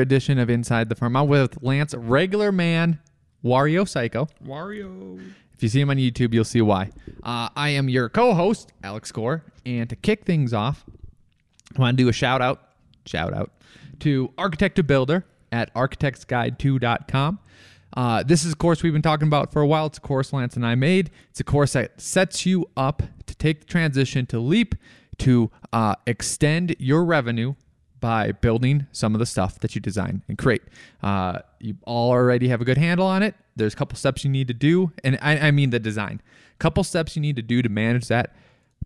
edition of Inside the Firm. I'm with Lance, regular man, Wario Psycho. Wario. If you see him on YouTube, you'll see why. Uh, I am your co-host, Alex Gore, and to kick things off, I want to do a shout out, shout out to Architect to Builder at architectsguide2.com. Uh, this is a course we've been talking about for a while. It's a course Lance and I made. It's a course that sets you up to take the transition to leap to uh, extend your revenue by building some of the stuff that you design and create. Uh, you already have a good handle on it. There's a couple steps you need to do, and I, I mean the design. A Couple steps you need to do to manage that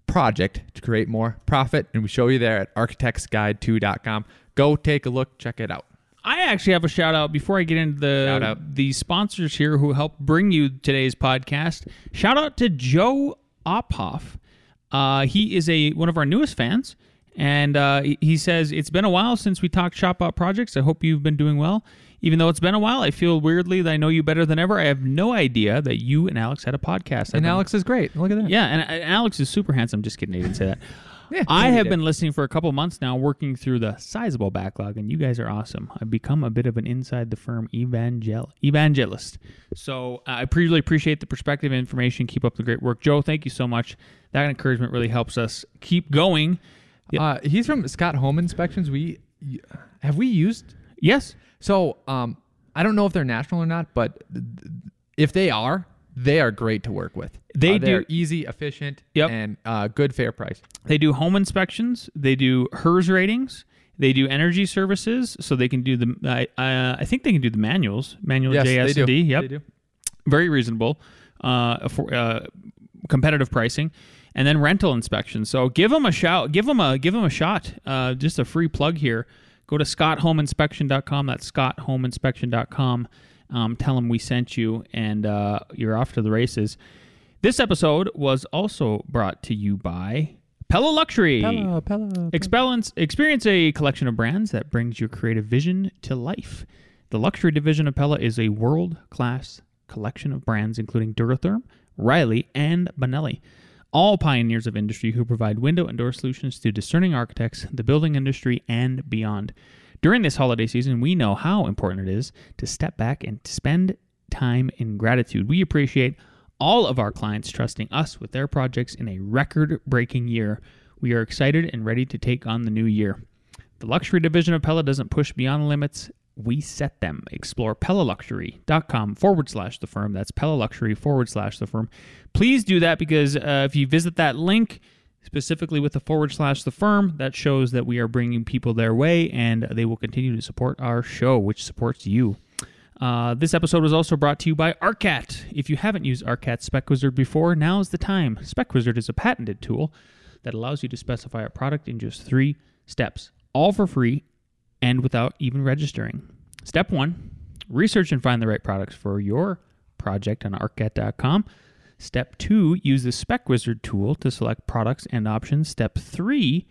project to create more profit, and we show you there at architectsguide2.com. Go take a look, check it out. I actually have a shout out before I get into the the sponsors here who help bring you today's podcast. Shout out to Joe Ophoff. Uh, he is a one of our newest fans, and uh, he- says it's been a while since we talked shop out projects. I hope you've been doing well. Even though it's been a while, I feel weirdly that I know you better than ever. I have no idea that you and Alex had a podcast. And Alex is great. Look at that. yeah, and, and Alex is super handsome. Just kidding, I didn't say that. Yeah, I have did. been listening for a couple months now, working through the sizable backlog, and you guys are awesome. I've become a bit of an inside the firm evangel- evangelist. So uh, I really appreciate the perspective and information. Keep up the great work, Joe. Thank you so much. That encouragement really helps us keep going. Uh, he's from Scott Home Inspections. We have we used Yes, So, um, I don't know if they're national or not, but if they are, they are great to work with. They Uh, do- easy, efficient, Yep. and uh, good fair price. they do home inspections. They do HERS ratings. They do energy services, so they can do the. I uh, I think they can do the manuals, manual Yes, JS and D. Yep, very reasonable, uh, for, uh, competitive pricing, and then rental inspections. So give them a shout, give them a give them a shot. Uh, just a free plug here. Go to scotthomeinspection.com. That's scotthomeinspection.com. Um, tell them we sent you, and uh, you're off to the races. This episode was also brought to you by Pella Luxury. Pella, Pella. Experience, experience a collection of brands that brings your creative vision to life. The luxury division of Pella is a world class collection of brands, including Duratherm, Reilly, and Bonelli. All pioneers of industry who provide window and door solutions to discerning architects, the building industry, and beyond. During this holiday season, we know how important it is to step back and spend time in gratitude. We appreciate all of our clients trusting us with their projects in a record breaking year. We are excited and ready to take on the new year. The luxury division of Pella doesn't push beyond the limits. We set them. Explore PellaLuxury.com forward slash the firm. That's PellaLuxury forward slash the firm. Please do that because uh, if you visit that link, specifically with the forward slash the firm, that shows that we are bringing people their way and they will continue to support our show, which supports you. Uh, this episode was also brought to you by ARCAT. If you haven't used ARCAT Spec Wizard before, now is the time. Spec Wizard is a patented tool that allows you to specify a product in just three steps, all for free and without even registering. Step one research and find the right products for your project on arcat.com. Step two use the Spec Wizard tool to select products and options. Step three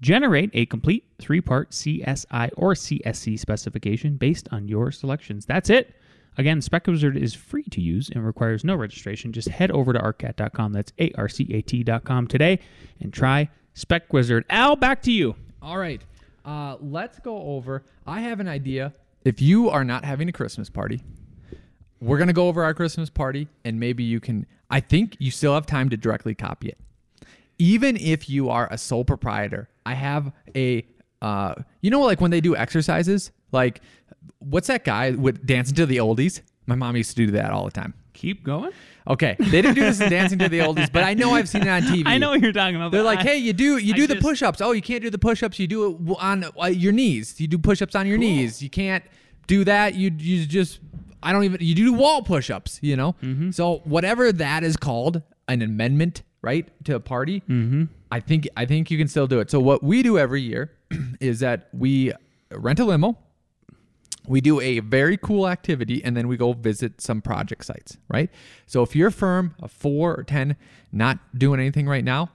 generate a complete three part CSI or CSC specification based on your selections. That's it. Again, Spec Wizard is free to use and requires no registration. Just head over to arcat.com. That's A R C A T.com today and try Spec Wizard. Al, back to you. All right. Uh, let's go over. I have an idea. If you are not having a Christmas party, we're gonna go over our Christmas party, and maybe you can. I think you still have time to directly copy it. Even if you are a sole proprietor, I have a. Uh, you know, like when they do exercises, like what's that guy with dancing to the oldies? My mom used to do that all the time. Keep going. Okay, they didn't do this in Dancing to the Oldies, but I know I've seen it on TV. I know what you're talking about. They're like, I- hey, you do you I do the just- push-ups. Oh, you can't do the push-ups. You do it on uh, your knees. You do push-ups on your knees. You can't do that. You you just I don't even you do wall push-ups. You know. Mm-hmm. So whatever that is called, an amendment right, to a party, mm-hmm. I think I think you can still do it. So what we do every year is that we rent a limo. We do a very cool activity and then we go visit some project sites, right? So if you're a firm of four or 10 not doing anything right now,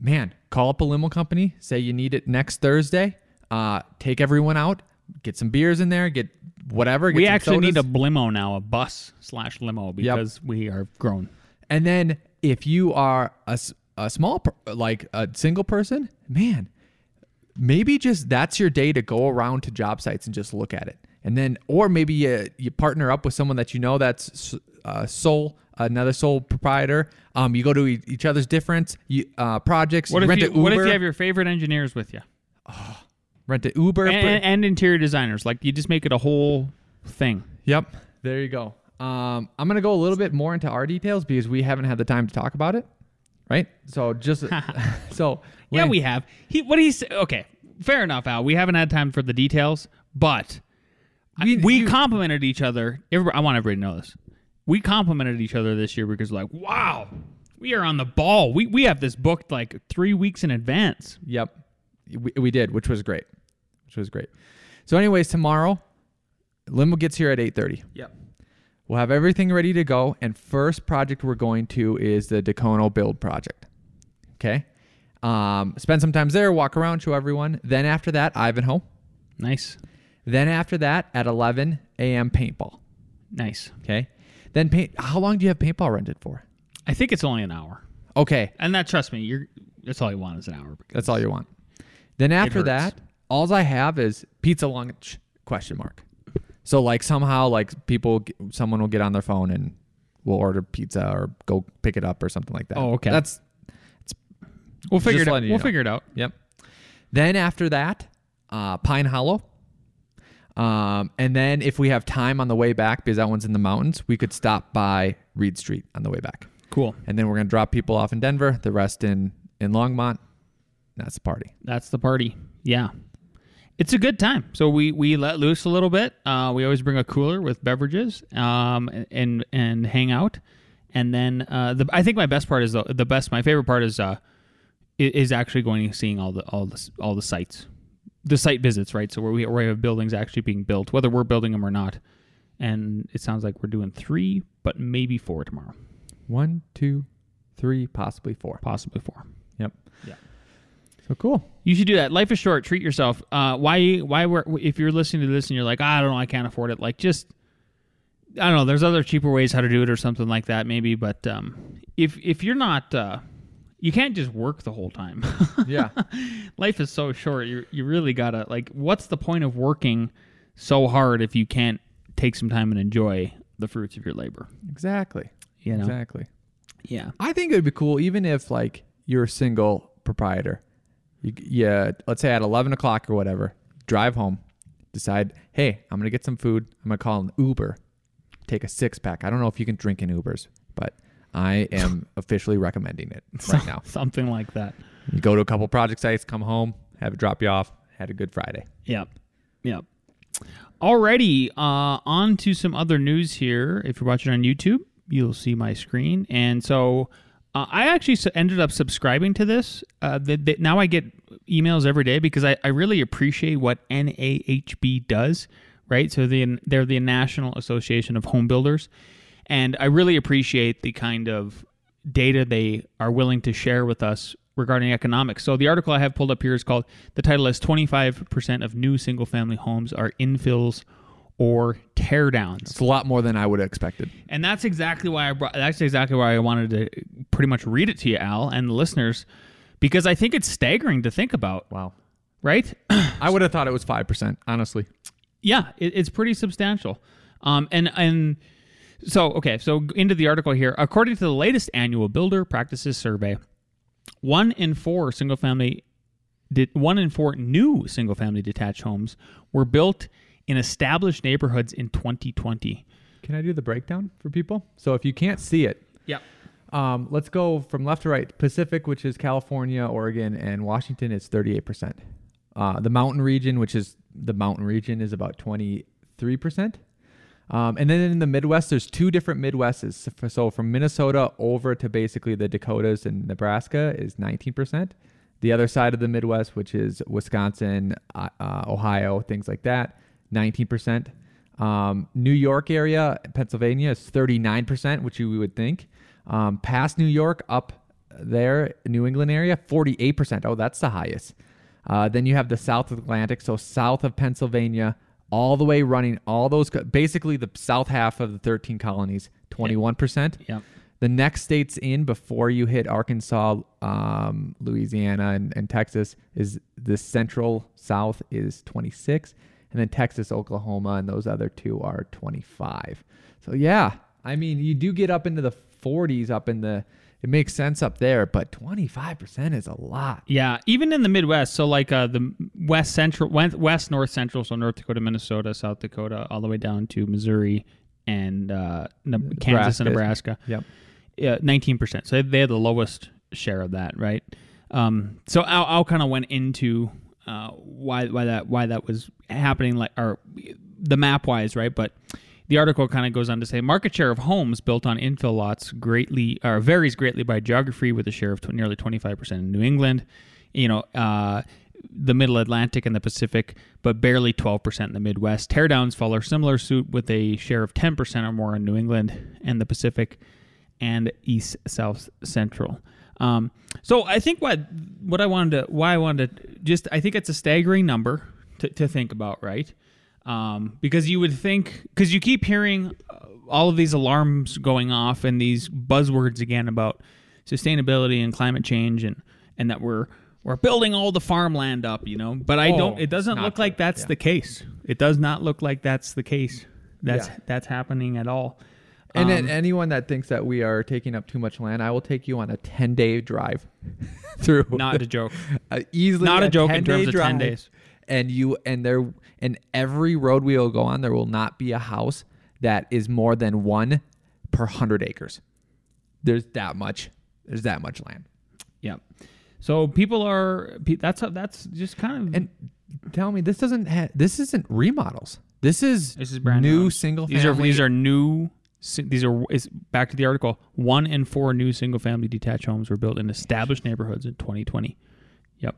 man, call up a limo company, say you need it next Thursday, uh, take everyone out, get some beers in there, get whatever. Get We actually need a sodas. limo now, a bus slash limo, because we are grown. And then if you are a, a small, like a single person, man, maybe just that's your day to go around to job sites and just look at it. And then, or maybe you, you partner up with someone that you know that's uh, sole, another sole proprietor. Um, you go to e- each other's different you, uh, projects. What you if rent you, Uber, what if you have your favorite engineers with you rent an Uber. and, and, and interior designers? Like you just make it a whole thing. Yep. There you go. Um, I'm gonna go a little bit more into our details because we haven't had the time to talk about it, right? So just so Yeah, we have. He what he's okay. Fair enough, Al. We haven't had time for the details, but We- we, you- complimented each other. Everybody, I want everybody to know this. We complimented each other this year because, like, wow, we are on the ball. We we have this booked like three weeks in advance. Yep, we, we did, which was great, which was great. So, anyways, tomorrow, limo gets here at 8:30. Yep. We'll have everything ready to go, and first project we're going to is the Dacono build project. Okay. Um, spend some time there, walk around, show everyone. Then after that, Ivanhoe. Nice, Then after that, at 11 a.m. paintball. nice. Okay. Then paint. How long do you have paintball rented for? I think it's only an hour, Okay, and that trust me, you're that's all you want is an hour. that's all you want. Then after that, alls I have is pizza lunch question mark. So like somehow like people, someone will get on their phone and we'll order pizza or go pick it up or something like that. Oh, okay. That's We'll figure it out. We'll know. figure it out. Yep. Then after that, uh, Pine Hollow. Um, and then if we have time on the way back, because that one's in the mountains, we could stop by Reed Street on the way back. Cool. And then we're gonna drop people off in Denver, the rest in in Longmont. That's the party. That's the party. Yeah. It's a good time. So we we let loose a little bit. Uh, we always bring a cooler with beverages um, and and hang out. And then uh, the I think my best part is the, the best. My favorite part is uh, is actually going and seeing all the all the all the sites, the site visits, right? So where we where we have buildings actually being built, whether we're building them or not. And it sounds like we're doing three, but maybe four tomorrow, One, two, three, possibly four. possibly four. Yep. Yeah. So cool. You should do that. Life is short. Treat yourself. Uh, why? Why? We're, if you're listening to this and you're like, I don't know, I can't afford it. Like, just I don't know. There's other cheaper ways how to do it or something like that, maybe. But um, if if you're not, uh, you can't just work the whole time. Yeah. Life is so short. You you really gotta like. What's the point of working so hard if you can't take some time and enjoy the fruits of your labor? exactly. You know. Exactly. Yeah. I think it would be cool, even if like you're a single proprietor. You, yeah, let's say at eleven o'clock or whatever, drive home, decide, hey, I'm gonna get some food. I'm gonna call an Uber, take a six pack. I don't know if you can drink in Ubers, I am officially recommending it right now. Something like that. You go to a couple project sites, come home, have it drop you off. Had a good Friday. Yep. Yep. Alrighty, uh, on to some other news here. If you're watching on YouTube, you'll see my screen. And so uh, I actually ended up subscribing to this. Uh, that that now I get emails every day because I, I really appreciate what NAHB does, right? So the, they're the National Association of Home Builders. And I really appreciate the kind of data they are willing to share with us regarding economics. So the article I have pulled up here is called the title is 25% of new single family homes are infills or tear downs. It's a lot more than I would have expected. And that's exactly why I brought that's exactly why I wanted to pretty much read it to you Al and the listeners because I think it's staggering to think about, Wow. right? I would have thought it was five percent, honestly. yeah, it, it's pretty substantial. Um, and and so okay, so into the article here. According to the latest annual Builder Practices Survey, one in four single family, did one in four new single family detached homes were built in established neighborhoods in 2020. Can I do the breakdown for people? So if you can't see it, Yeah. Um, let's go from left to right. Pacific, which is California, Oregon, and Washington, is 38%. Uh, the mountain region, which is the mountain region, is about 23%. Um, and then in the Midwest, there's two different Midwests. So from Minnesota over to basically the Dakotas and Nebraska is 19%. The other side of the Midwest, which is Wisconsin, uh, uh, Ohio, things like that, 19%. Um, New York area, Pennsylvania is 39%, which you would think. Um, past New York, up there, New England area, 48%. Oh, that's the highest. Uh, then you have the South Atlantic, so south of Pennsylvania, all the way running all those, basically the south half of the 13 colonies, 21%. Yep. The next states in before you hit Arkansas, um, Louisiana, and, and Texas is the central south is 26, and then Texas, Oklahoma, and those other two are 25. So yeah, I mean you do get up into the 40s up in the. It makes sense up there, but 25% is a lot. Yeah, even in the Midwest, so like uh, the West Central, West, North Central, so North Dakota, Minnesota, South Dakota, all the way down to Missouri and uh, Kansas and Nebraska. Yep. Yeah, nineteen percent. So they had the lowest share of that, right? Um, so Al, Al kind of went into uh, why why that why that was happening, like or the map wise, right? But the article kind of goes on to say market share of homes built on infill lots greatly or varies greatly by geography, with a share of nearly twenty five percent in New England. You know. Uh, the Middle Atlantic and the Pacific, but barely 12% in the Midwest. Teardowns follow similar suit with a share of 10% or more in New England and the Pacific, and east south central um, so i think what what i wanted to why i wanted to just i think it's a staggering number to, to think about right um, because you would think because you keep hearing uh, all of these alarms going off and these buzzwords again about sustainability and climate change and and that we're we're building all the farmland up you know but i Oh, don't it doesn't look like that's Yeah. the case it does not look like that's the case that's Yeah. that's happening at all And Um, then anyone that thinks that we are taking up too much land, I will take you on a 10 day drive through. not a joke uh, easily Not a joke in 10-day terms of 10 days. And you and there and every road we will go on, there will not be a house that is more than one per hundred acres. There's that much. There's that much land. Yeah. So people are that's that's just kind of And tell me, this doesn't. Ha- this isn't remodels. This is this is brand new new single. These are these are new. These are is back to the article. One in four new single family detached homes were built in established neighborhoods in 2020. Yep.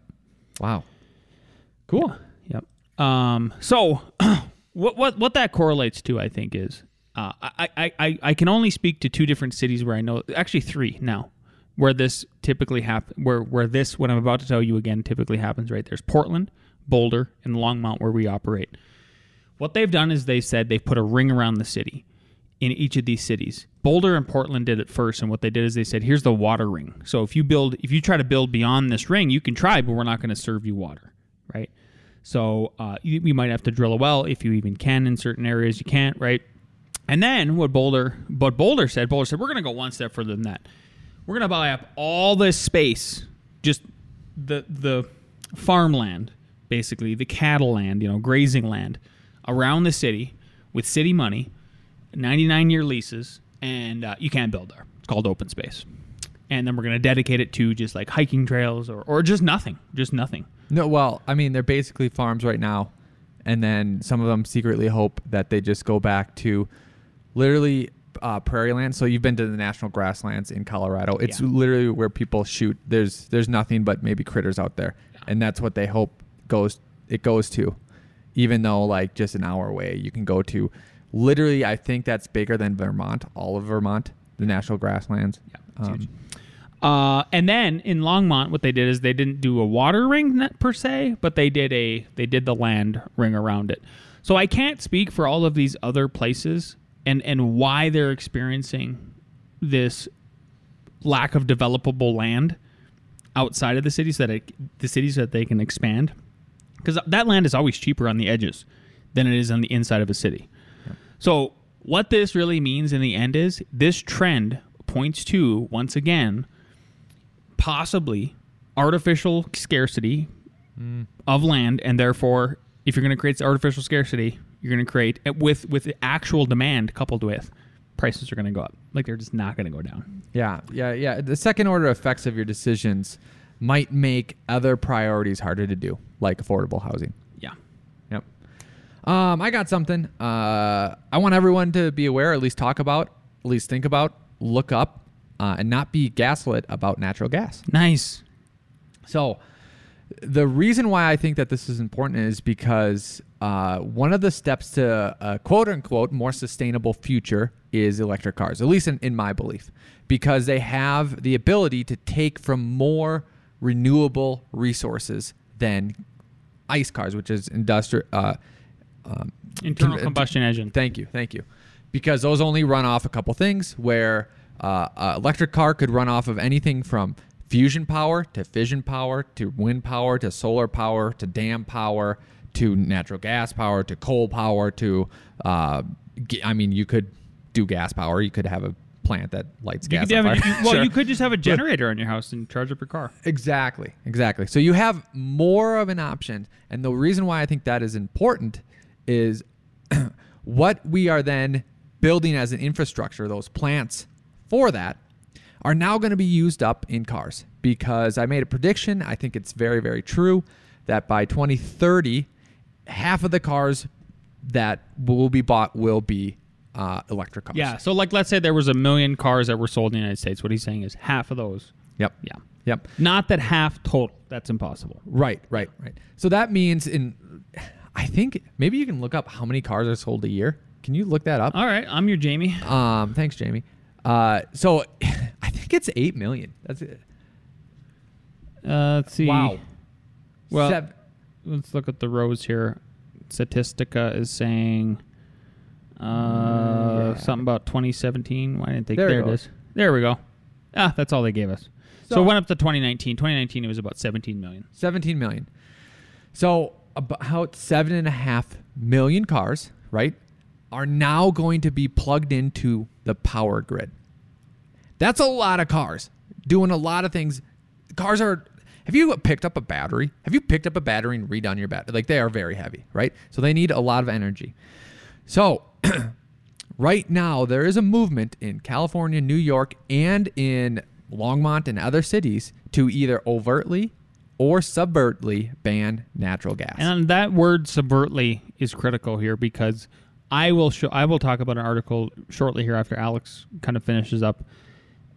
wow. Cool. Yep. Um, so what what what that correlates to, I think, is uh, I, I, I, can only speak to two different cities where I know actually three now where this typically happen where where this what I'm about to tell you again typically happens. Right there's Portland, Boulder, and Longmont where we operate. What they've done is they said they've put a ring around the city in each of these cities. Boulder and Portland did it first, and what they did is they said, "Here's the water ring. So if you build, if you try to build beyond this ring, you can try, but we're not going to serve you water, right? So uh, you, you might have to drill a well if you even can in certain areas. You can't, right? And then what Boulder, but Boulder said, Boulder said, we're going to go one step further than that. We're going to buy up all this space, just the the farmland, basically the cattle land, you know, grazing land around the city with city money, 99 year leases, and uh, you can't build there. It's called open space. And then we're going to dedicate it to just like hiking trails or, or just nothing, just nothing. No, well, I mean, they're basically farms right now, and then some of them secretly hope that they just go back to literally uh, prairie land. So you've been to the national grasslands in Colorado. It's Yeah. literally where people shoot. There's there's nothing but maybe critters out there, and that's what they hope goes it goes to. Even though like just an hour away, you can go to. Literally, I think that's bigger than Vermont, all of Vermont, the national grasslands. Yeah, Um. Uh, and then in Longmont, what they did is they didn't do a water ring per se, but they did a they did the land ring around it. So I can't speak for all of these other places and and why they're experiencing this lack of developable land outside of the cities that it, the cities that they can expand because that land is always cheaper on the edges than it is on the inside of a city. So what this really means in the end is this trend points to once again possibly artificial scarcity of land and therefore if you're going to create artificial scarcity you're going to create with with actual demand coupled with prices are going to go up like they're just not going to go down Yeah, yeah, yeah. The second order effects of your decisions might make other priorities harder to do, like affordable housing. yeah Yep. Um, I got something. Uh, I want everyone to be aware, at least talk about, at least think about, look up, uh, and not be gaslit about natural gas. Nice. So, the reason why I think that this is important is because uh, one of the steps to a quote unquote more sustainable future is electric cars, at least in, in my belief, because they have the ability to take from more renewable resources than ice cars, which is industrial. Uh, um, Internal combustion engine. Thank you, thank you. Because those only run off a couple things. Where uh, a electric car could run off of anything from fusion power to fission power to wind power to solar power to dam power to natural gas power to coal power to. Uh, I mean, you could do gas power. You could have a plant that lights You gas fire. you- well, Sure. you could just have a generator in your house and charge up your car. Exactly, exactly. So you have more of an option. And the reason why I think that is important is what we are then building as an infrastructure, those plants for that, are now going to be used up in cars. Because I made a prediction, I think it's very, very true, that by 2030, half of the cars that will be bought will be uh, electric cars. Yeah. So, like, let's say there was a million cars that were sold in the United States. What he's saying is half of those. Yep. Yeah. Yep. Not that half total. That's impossible. Right, right, right. So that means in, I think maybe you can look up how many cars are sold a year. Can you look that up? All right. I'm your Jamie. Um, thanks, Jamie. Uh, so I think it's eight million. That's it. Uh, let's see. Wow. Well, Sev- let's look at the rows here. Statistica is saying uh, Yeah. something about 2017. Why didn't they? There There, it it There we go. Ah, that's all they gave us. So, So- it went up to 2019. 2019, it was about 17 million. 17 million. So about seven and a half million cars, right, are now going to be plugged into the power grid. That's a lot of cars doing a lot of things. Cars are. Have you picked up a battery? Have you picked up a battery and redone your battery? Like they are very heavy, right? So they need a lot of energy. So right now there is a movement in California, New York, and in Longmont and other cities to either overtly or subvertly ban natural gas. And that word subvertly is critical here because I will show I will talk about an article shortly here after Alex kind of finishes up.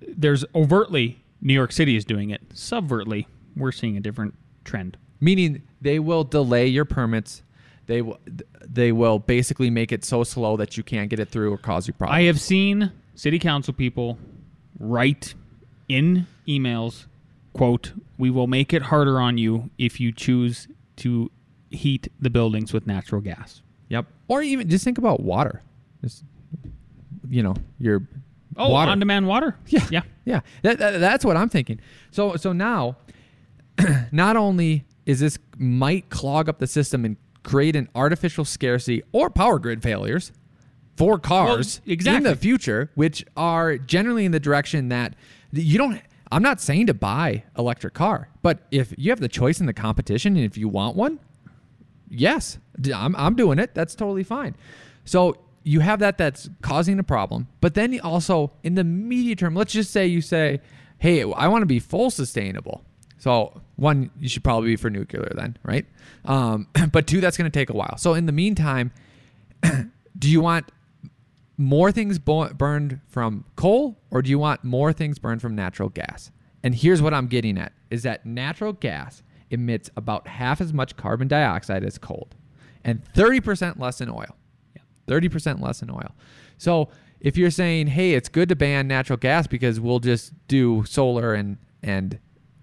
There's overtly New York City is doing it. Subvertly, we're seeing a different trend. meaning they will delay your permits. They will they will basically make it so slow that you can't get it through or cause you problems. I have seen city council people write in emails, quote, "We will make it harder on you if you choose to heat the buildings with natural gas." Yep. Or even just think about water. Just you know, your Oh, water. on-demand water. Yeah. yeah. Yeah, that, that- that's what I'm thinking. So so now, not only is this might clog up the system and create an artificial scarcity or power grid failures for cars in exactly. the future, which are generally in the direction that you don't. I'm not saying to buy electric car, but if you have the choice in the competition and if you want one, yes, I'm, I'm doing it. That's totally fine. So you have that that's causing a problem. But then also, in the medium term, let's just say you say, hey, I want to be full sustainable. So one, you should probably be for nuclear then, right? Um, but two, that's going to take a while. So in the meantime, do you want more things bo- burned from coal or do you want more things burned from natural gas? And here's what I'm getting at is that natural gas emits about half as much carbon dioxide as coal and 30% less than oil. 30% less than oil. So if you're saying, hey, it's good to ban natural gas because we'll just do solar and and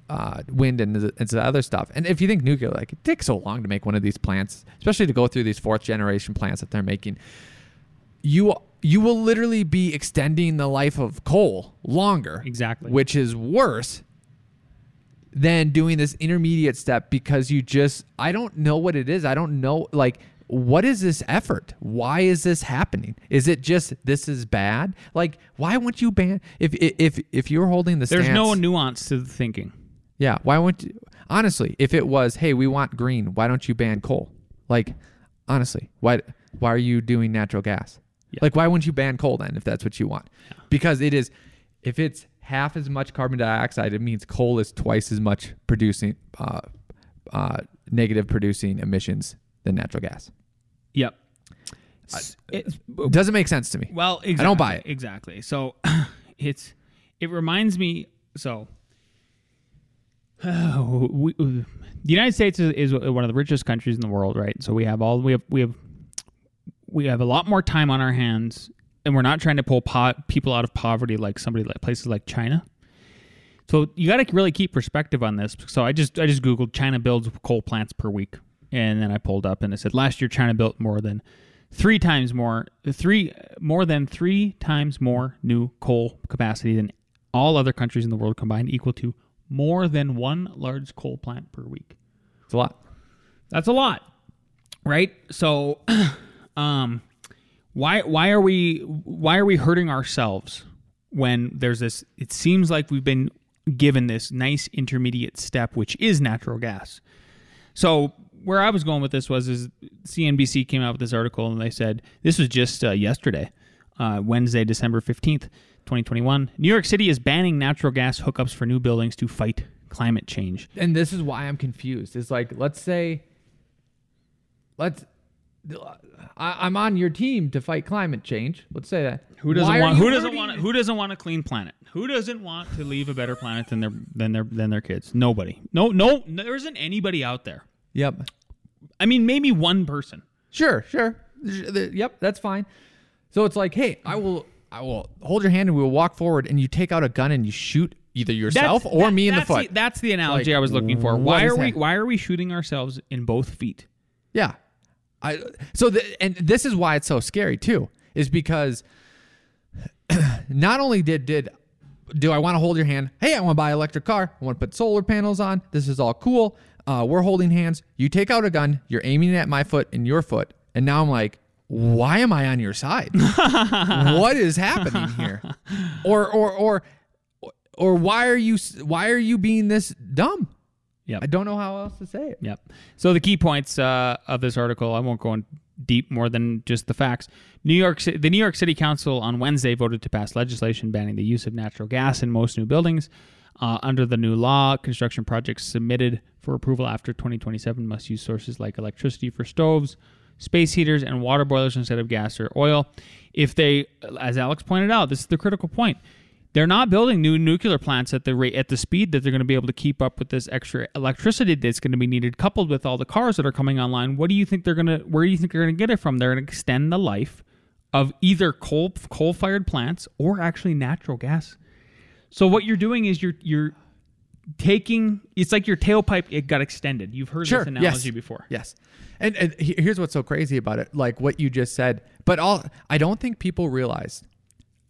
uh, wind and and the other stuff. And if you think nuclear, like it takes so long to make one of these plants, especially to go through these fourth generation plants that they're making, you you will literally be extending the life of coal longer. Exactly. Which is worse than doing this intermediate step because you just I don't know what it is. I don't know like what is this effort? Why is this happening? Is it just this is bad? Like why wouldn't you ban if if if you're holding the There's stance, no nuance to the thinking. yeah, why wouldn't you honestly, if it was, hey, we want green, why don't you ban coal? Like honestly, why why are you doing natural gas? Yeah. Like why wouldn't you ban coal then if that's what you want? Because it is if it's half as much carbon dioxide, it means coal is twice as much producing uh, uh, negative producing emissions than natural gas. Yep. S- it's- Doesn't make sense to me. well, exactly, don't buy it. Exactly. So it's it reminds me. So we, the United States is, is one of the richest countries in the world, right? So we have all we have we have we have a lot more time on our hands, and we're not trying to pull po- people out of poverty like somebody like places like China. So you got to really keep perspective on this. So I just I just googled China builds coal plants per week, and then I pulled up and it said last year China built more than three times more three more than three times more new coal capacity than all other countries in the world combined, equal to more than one large coal plant per week. It's a lot. That's a lot, right? So, um, why why are we why are we hurting ourselves when there's this? It seems like we've been given this nice intermediate step, which is natural gas. So where I was going with this was is CNBC came out with this article and they said this was just uh, yesterday, uh, Wednesday, December fifteenth, twenty twenty one. New York City is banning natural gas hookups for new buildings to fight climate change. and this is why I'm confused. It's like, let's say, let's, I, I'm on your team to fight climate change. Let's say that. Who doesn't Why want? Who doesn't want? Who doesn't want a clean planet? Who doesn't want to leave a better planet than their than their than their kids? Nobody. No, no. There isn't anybody out there. Yep. I mean, maybe one person. Sure. Sure. Yep. That's fine. So it's like, hey, I will, I will hold your hand and we will walk forward, and you take out a gun and you shoot either yourself or that- me in the that's foot. that's the analogy Like, I was looking for. Why are we? that? Why are we shooting ourselves in both feet? Yeah. I so the, and this is why it's so scary too is because not only did did do I want to hold your hand? Hey, I want to buy an electric car. I want to put solar panels on. This is all cool. Uh, we're holding hands. You take out a gun. You're aiming at my foot and your foot, and now I'm like, why am I on your side? what is happening here? Or or or or why are you why are you being this dumb? Yep. I don't know how else to say it. Yep. So the key points uh, of this article, I won't go in deep more than just the facts. New York, the New York City Council on Wednesday voted to pass legislation banning the use of natural gas in most new buildings. Uh, under the new law, construction projects submitted for approval after 2027 must use sources like electricity for stoves, space heaters, and water boilers instead of gas or oil. If they, as Alex pointed out, this is the critical point. They're not building new nuclear plants at the rate at the speed that they're going to be able to keep up with this extra electricity that's going to be needed, coupled with all the cars that are coming online. What do you think they're going to? Where do you think they're going to get it from? They're going to extend the life of either coal coal fired plants or actually natural gas. So what you're doing is you're you're taking it's like your tailpipe it got extended. You've heard Sure. this analogy yes. before. Yes. And, and here's what's so crazy about it, like what you just said. But all I don't think people realize,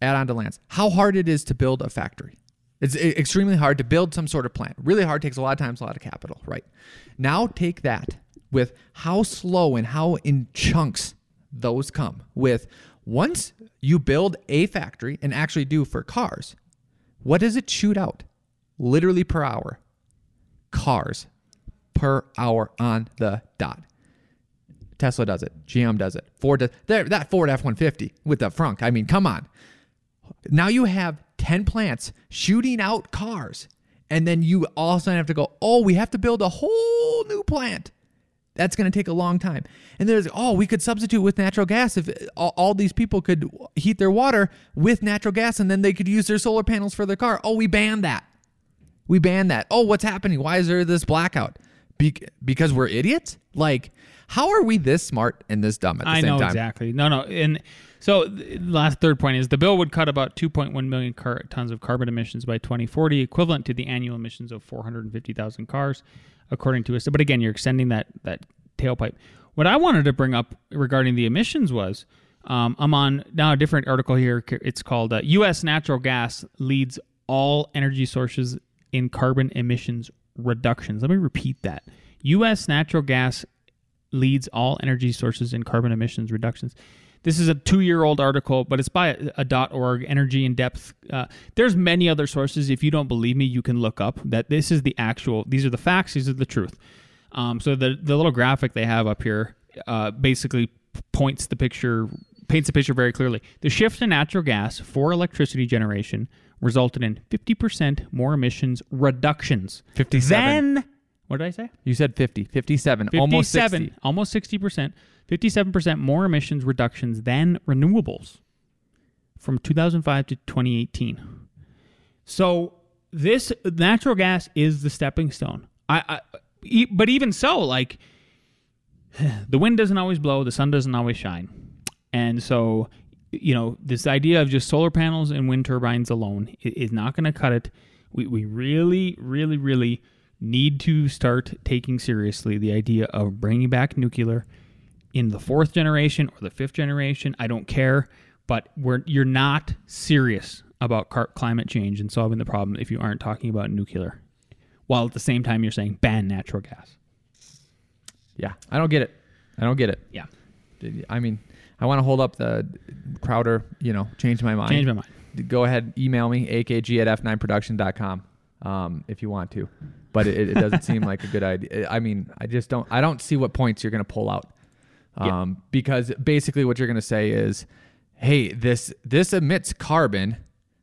add on to Lance, how hard it is to build a factory. It's extremely hard to build some sort of plant. Really hard, takes a lot of times, a lot of capital, right? Now take that with how slow and how in chunks those come. With once you build a factory and actually do for cars, what does it shoot out? Literally per hour. Cars per hour on the dot. Tesla does it. GM does it. Ford does that Ford F150 with the frunk. I mean, come on. Now you have 10 plants shooting out cars. And then you all of a sudden have to go, "Oh, we have to build a whole new plant." That's going to take a long time. And there's, "Oh, we could substitute with natural gas if all, these people could heat their water with natural gas and then they could use their solar panels for their car." Oh, we banned that. We banned that. Oh, what's happening? Why is there this blackout? Be- because we're idiots? Like, how are we this smart and this dumb at the I same know time? exactly. No, no. And so the last third point is the bill would cut about 2.1 million car- tons of carbon emissions by 2040, equivalent to the annual emissions of 450,000 cars, according to us. But again, you're extending that that tailpipe. What I wanted to bring up regarding the emissions was um, I'm on now a different article here. It's called uh, U.S. Natural Gas leads all energy sources in carbon emissions reductions. Let me repeat that. U.S. natural gas leads all energy sources in carbon emissions reductions. This is a two-year-old article, but it's by a, a .org Energy in Depth. Uh, there's many other sources. If you don't believe me, you can look up that this is the actual. These are the facts. These are the truth. Um, so the the little graphic they have up here uh, basically points the picture, paints the picture very clearly. The shift to natural gas for electricity generation resulted in 50% more emissions reductions 57. than what did I say? You said 50, 57, almost 57, 60. almost 60% 57% more emissions reductions than renewables from 2005 to 2018. So this natural gas is the stepping stone. I, I e- but even so, like the wind doesn't always blow, the sun doesn't always shine, and so you know this idea of just solar panels and wind turbines alone is not going to cut it. We we really, really, really need to start taking seriously the idea of bringing back nuclear in the fourth generation or the fifth generation. I don't care, but we're you're not serious about car- climate change and solving the problem if you aren't talking about nuclear, while at the same time you're saying ban natural gas. Yeah, I don't get it. I don't get it. Yeah, I mean, I want to hold up the Crowder, you know, change my mind. change my mind. Go ahead, email me, akg at f9production.com um, if you want to. But it, it doesn't seem like a good idea. I mean, I just don't, I don't see what points you're going to pull out. Yeah. Um, Because basically what you're going to say is, hey, this, this emits carbon.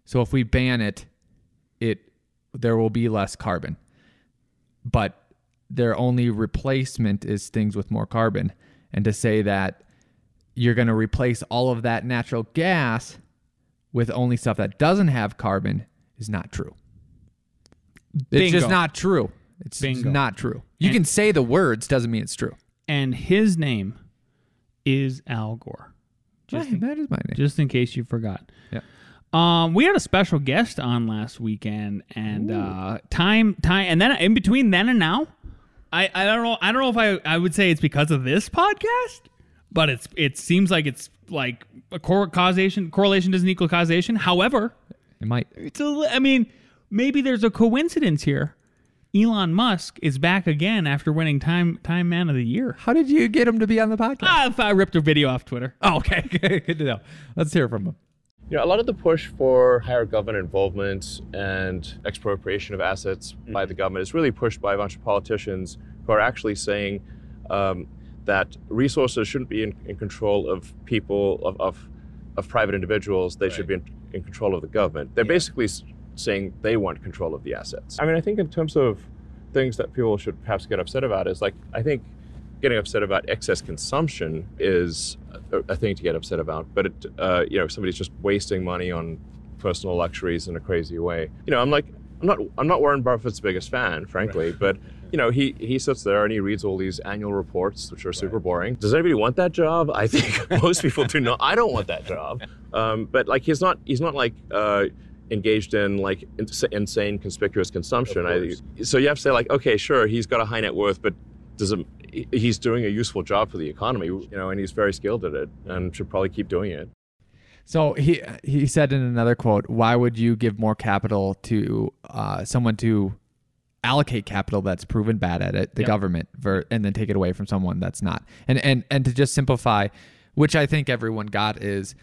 So if we ban it, it, there will be less carbon. But their only replacement is things with more carbon. And to say that you're going to replace all of that natural gas with only stuff that doesn't have carbon is not true. It's just not true. It's Bingo. not true. You And- can say the words, doesn't mean it's true. And his name is Al Gore. Just in, that is my name. just in case you forgot. Yeah. Um, we had a special guest on last weekend, and uh, time, time, and then in between then and now, I, I don't know, I don't know if I, I would say it's because of this podcast, but it's, it seems like it's like a cor- causation, correlation doesn't equal causation. However, It might. it's a, li- I mean, maybe there's a coincidence here. Elon Musk is back again after winning Time Time Man of the Year. How did you get him to be on the podcast? Ah, I ripped a video off Twitter. Oh, okay. Good to know. Let's hear from him. You know, a lot of the push for higher government involvement and expropriation of assets by the government is really pushed by a bunch of politicians who are actually saying um, that resources shouldn't be in, in control of people, of, of, of private individuals. They should be in, in control of the government. They're basically saying they want control of the assets. I mean, I think in terms of things that people should perhaps get upset about is like, I think getting upset about excess consumption is a, a thing to get upset about. But it, uh, you know, if somebody's just wasting money on personal luxuries in a crazy way. You know, I'm like, I'm not, I'm not Warren Buffett's biggest fan, frankly, but you know, he he sits there and he reads all these annual reports, which are super boring. Does anybody want that job? I think most people do not. I don't want that job. Um, but like, he's not, he's not like. Uh, engaged in like ins- insane conspicuous consumption I, so you have to say like okay sure he's got a high net worth but does it, he's doing a useful job for the economy, you know, and he's very skilled at it, and should probably keep doing it. So he he said in another quote, "Why would you give more capital to uh, someone to allocate capital that's proven bad at it, the Yep. government, ver- and then take it away from someone that's not?" And and and to just simplify, which I think everyone got is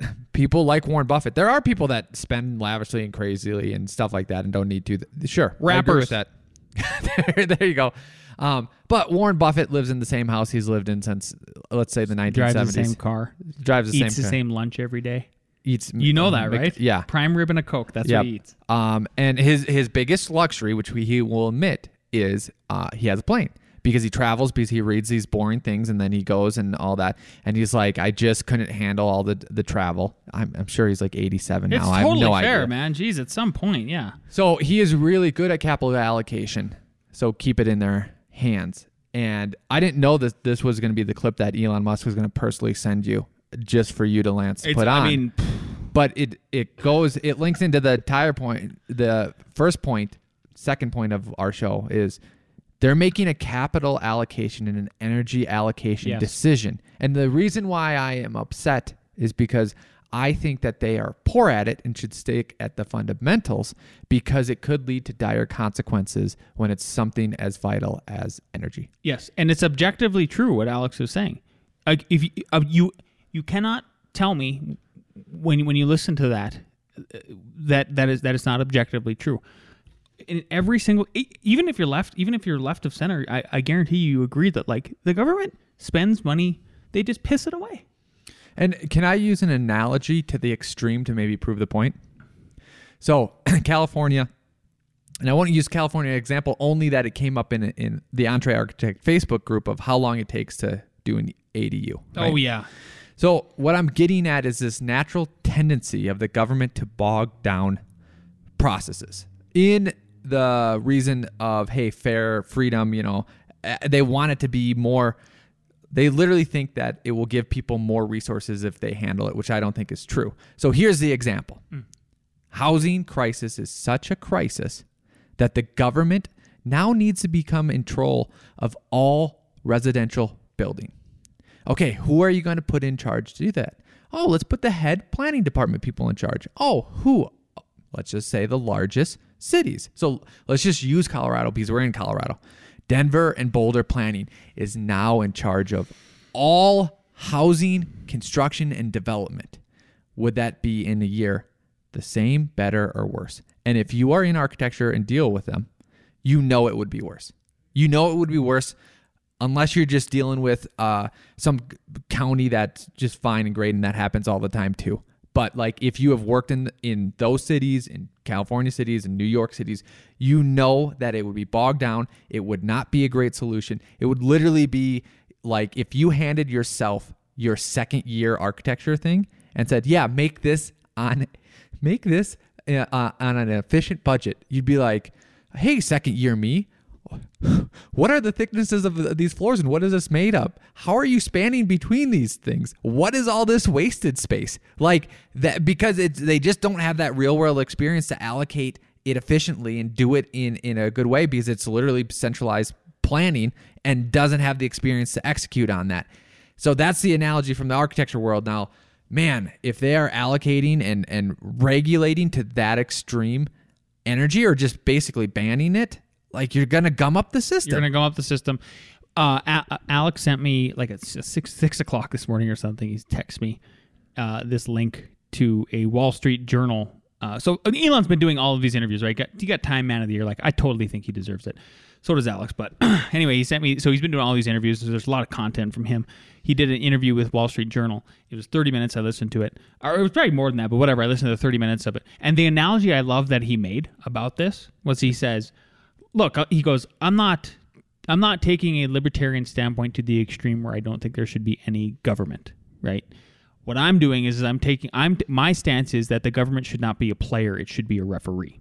people like Warren Buffett. There are people that spend lavishly and crazily and stuff like that and don't need to. Sure, I agree with Rappers. that. there, there you go. Um, but Warren Buffett lives in the same house he's lived in since, let's say, the 1970s. Drives the same car. Drives the eats same the car. same lunch every day. Eats. You know that, Mc- right? Yeah. Prime rib and a Coke. That's Yep. what he eats. Um, and his his biggest luxury, which we, he will admit, is uh, he has a plane because he travels because he reads these boring things and then he goes and all that. And he's like, I just couldn't handle all the the travel. I'm, I'm sure he's like 87 It's now. I totally have no fair, idea. man. Jeez, at some point, yeah. So he is really good at capital allocation. So keep it in their hands. And I didn't know that this was going to be the clip that Elon Musk was going to personally send you just for you to Lance It's, put on I mean, but it it goes it links into the entire point the first point second point of our show is they're making a capital allocation and an energy allocation Yes. decision and the reason why i am upset is because i think that they are poor at it and should stick at the fundamentals because it could lead to dire consequences when it's something as vital as energy yes, and it's objectively true what Alex was saying. Like, if you, uh, you you cannot tell me when when you listen to that that that is that is not objectively true. In every single, even if you're left, even if you're left of center, I, I guarantee you, you agree that like the government spends money, they just piss it away. And can I use an analogy to the extreme to maybe prove the point? So, California, and I won't use California example only that it came up in in the EntreArchitect Facebook group of how long it takes to do an ADU. Oh yeah. So what I'm getting at is this natural tendency of the government to bog down processes. In the reason of hey fair freedom you know eh, they want it to be more they literally think that it will give people more resources if they handle it which i don't think is true. So here's the example. Housing crisis is such a crisis that the government now needs to become in control of all residential building Okay, who are you going to put in charge to do that? Oh, let's put the head planning department people in charge. Oh, who? Let's just say the largest cities. So let's just use Colorado because we're in Colorado. Denver and Boulder Planning is now in charge of all housing, construction, and development. Would that be in a year the same, better, or worse? And if you are in architecture and deal with them, you know it would be worse. You know it would be worse unless you're just dealing with uh, some county that's just fine and great, and that happens all the time too. But like if you have worked in in those cities, in California cities, and New York cities, you know that it would be bogged down. It would not be a great solution. It would literally be like if you handed yourself your second year architecture thing and said, "Yeah, make this on, make this uh, uh, on an efficient budget," you'd be like, "Hey, second year me." What are the thicknesses of these floors and what is this made up? How are you spanning between these things? What is all this wasted space? Like that because it's they just don't have that real world experience to allocate it efficiently and do it in in a good way because it's literally centralized planning and doesn't have the experience to execute on that. So that's the analogy from the architecture world. Now, man, if they are allocating and and regulating to that extreme energy or just basically banning it, like you're gonna gum up the system. You're gonna gum up the system. Uh, A- Alex sent me like at six six o'clock this morning or something. He's text me uh, this link to a Wall Street Journal. Uh, so Elon's been doing all of these interviews, right? Got, he got Time Man of the Year. Like I totally think he deserves it. So does Alex. But anyway, he sent me. So he's been doing all these interviews. So there's a lot of content from him. He did an interview with Wall Street Journal. It was 30 minutes. I listened to it, or it was probably more than that. But whatever. I listened to the 30 minutes of it. And the analogy I love that he made about this was he says look uh, he goes i'm not i'm not taking a libertarian standpoint to the extreme where i don't think there should be any government right? What i'm doing is, is i'm taking i'm my stance is that the government should not be a player it should be a referee.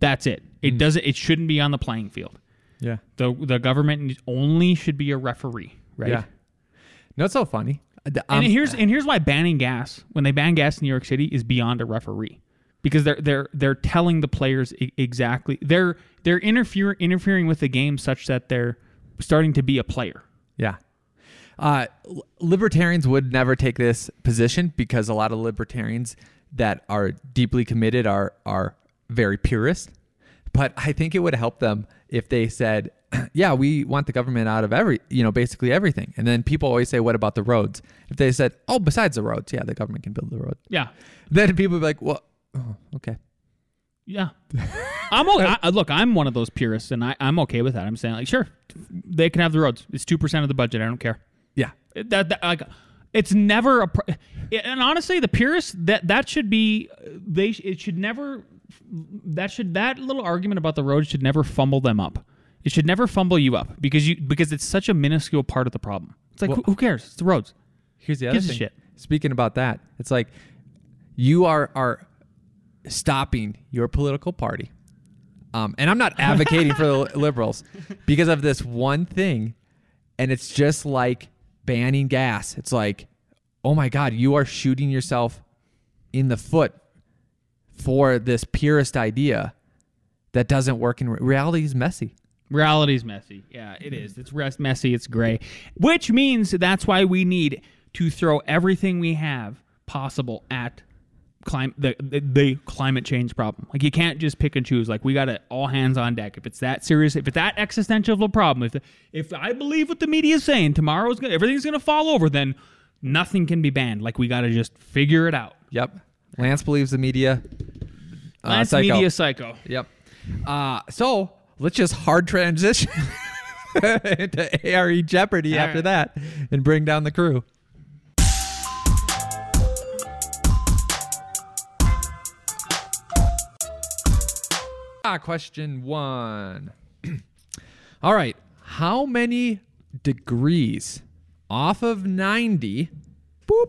That's it. It doesn't it shouldn't be on the playing field. Yeah, the the government only should be a referee right? Yeah. No, it's so funny. The- and um, here's and here's why banning gas when they ban gas in New York City is beyond a referee. Because they're they're they're telling the players exactly they're they're interfere, interfering with the game such that they're starting to be a player. Yeah. Uh, libertarians would never take this position because a lot of libertarians that are deeply committed are are very purist. But I think it would help them if they said, "Yeah, we want the government out of every, you know, basically everything." And then people always say, "What about the roads?" If they said, "Oh, besides the roads, yeah, the government can build the road," Yeah, then people would be like, "Well, oh, okay." Yeah. I'm o- I, look. I'm one of those purists, and I, I'm okay with that. I'm saying like, sure, they can have the roads. It's two percent of the budget. I don't care. Yeah. that, that like it's never a pr- and honestly the purists that that should be they it should never that should that little argument about the road should never fumble them up it should never fumble you up because you because it's such a minuscule part of the problem it's like Well- who, who cares it's the roads Here's the other Gives a thing. shit. Speaking about that, it's like you are are stopping your political party. Um, and I'm not advocating for the liberals because of this one thing, and it's just like banning gas. It's like, oh my God, you are shooting yourself in the foot for this purist idea that doesn't work in re- reality. Is messy. Reality is messy. Yeah, it is. It's res- messy. It's gray, which means that's why we need to throw everything we have possible at clim- the, the the climate change problem. Like you can't just pick and choose. Like we got to all hands on deck. If it's that serious, if it's that existential of a problem, if the, if I believe what the media is saying, tomorrow's gonna everything's gonna fall over, then nothing can be banned. Like we got to just figure it out. Yep. Lance believes the media. uh, Lance psycho. media psycho. Yep. Uh, so let's just hard transition into ARE Jeopardy All after right. that and bring down the crew. Ah, question one. All right. How many degrees off of 90, boop,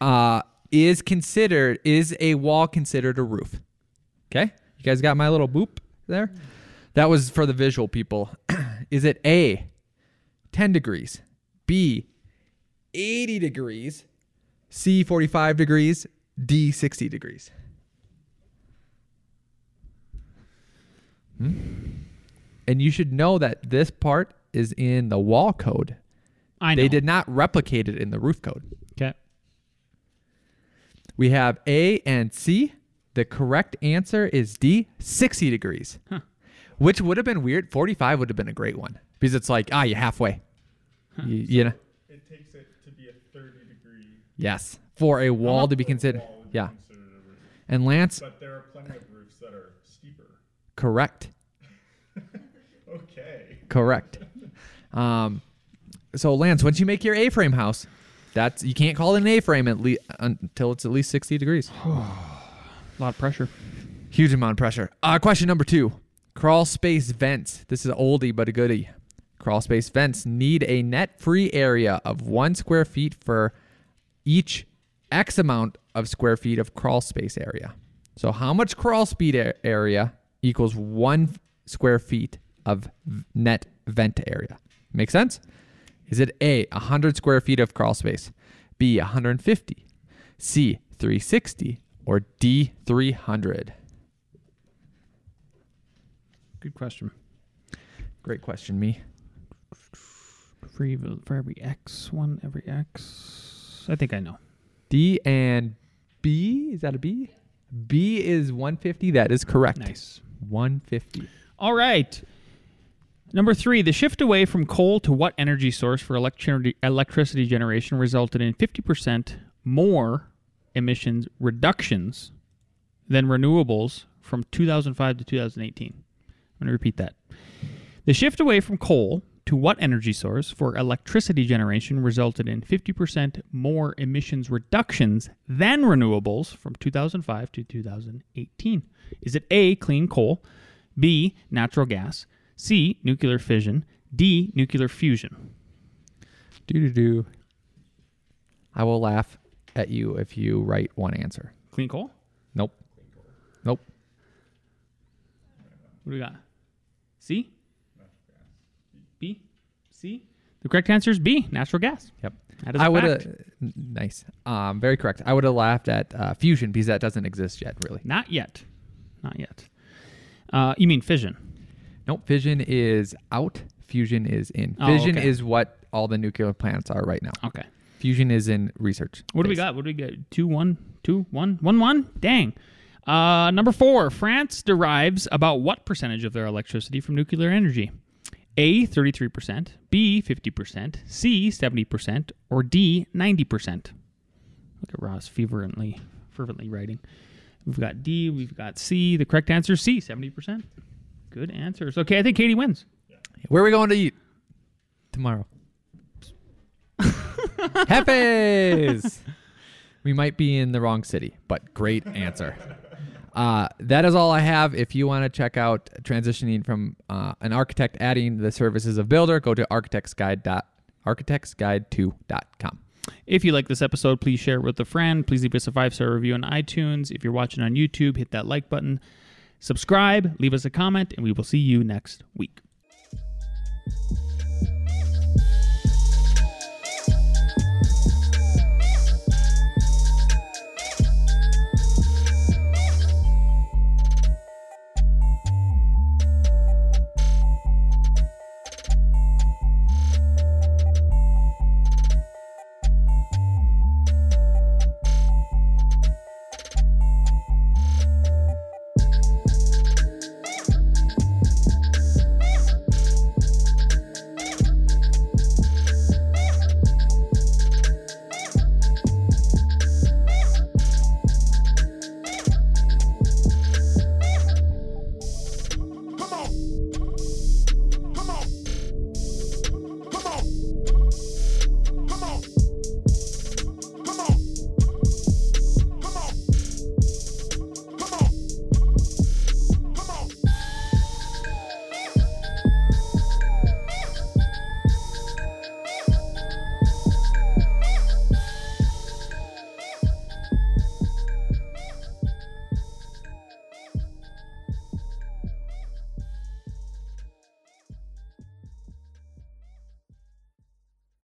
uh, is considered, is a wall considered a roof? Okay. You guys got my little boop there? That was for the visual people. is it A, 10 degrees, B, 80 degrees, C, 45 degrees, D, 60 degrees? And you should know that this part is in the wall code. I know. They did not replicate it in the roof code. Okay. We have A and C. The correct answer is D, 60 degrees. Huh. Which would have been weird. 45 would have been a great one because it's like, ah, you're halfway. You, you know? It takes it to be a 30 degree Yes. For a wall to be considered. wall would be Yeah. considered a roof. And Lance, But there are plenty of roofs that are steeper. Correct. Okay. Correct. Um, so Lance, once you make your A-frame house, that's you can't call it an A-frame at least until it's at least 60 degrees. A lot of pressure. Huge amount of pressure. Uh, question number two: Crawl space vents. This is an oldie but a goodie. Crawl space vents need a net-free area of one square feet for each X amount of square feet of crawl space area. So, how much crawl speed a- area equals one square feet of net vent area? Make sense? Is it A, 100 square feet of crawl space, B, 150, C, 360, or D, 300? Good question. Great question, me. For, for every X, one every X. I think I know. D and B, is that a B? B is 150. That is correct. Nice. 150. All right. Number three, the shift away from coal to what energy source for electricity electricity generation resulted in 50% more emissions reductions than renewables from 2005 to 2018. I'm going to repeat that. The shift away from coal to what energy source for electricity generation resulted in 50% more emissions reductions than renewables from 2005 to 2018? Is it A, clean coal, B, natural gas, C, nuclear fission, D, nuclear fusion? Do do do. I will laugh at you if you write one answer. Clean coal? Nope. Nope. What do we got? C? C? The correct answer is B, natural gas. Yep. That is I would have. Nice. Um, very correct. I would have laughed at uh, fusion because that doesn't exist yet, really. Not yet. Not yet. Uh, you mean fission? Nope. Fission is out. Fusion is in. Oh, Fission okay. is what all the nuclear plants are right now. Okay. Fusion is in research. What do we got? What do we get? Two, one, two, one, one, one. Dang. Uh, number four. France derives about what percentage of their electricity from nuclear energy? A. Thirty-three percent. B. Fifty percent. C. Seventy percent. Or D. Ninety percent. Look at Ross fervently, fervently writing. We've got D. We've got C. The correct answer is C. Seventy percent. Good answers. Okay, I think Katie wins. Where are we going to eat tomorrow? Hefes. we might be in the wrong city, but great answer. Uh, that is all I have. If you want to check out transitioning from uh, an architect adding the services of builder, go to architectsguide architectsguide2.com. If you like this episode, please share it with a friend. Please leave us a five star review on iTunes. If you're watching on YouTube, hit that like button. Subscribe, leave us a comment, and we will see you next week.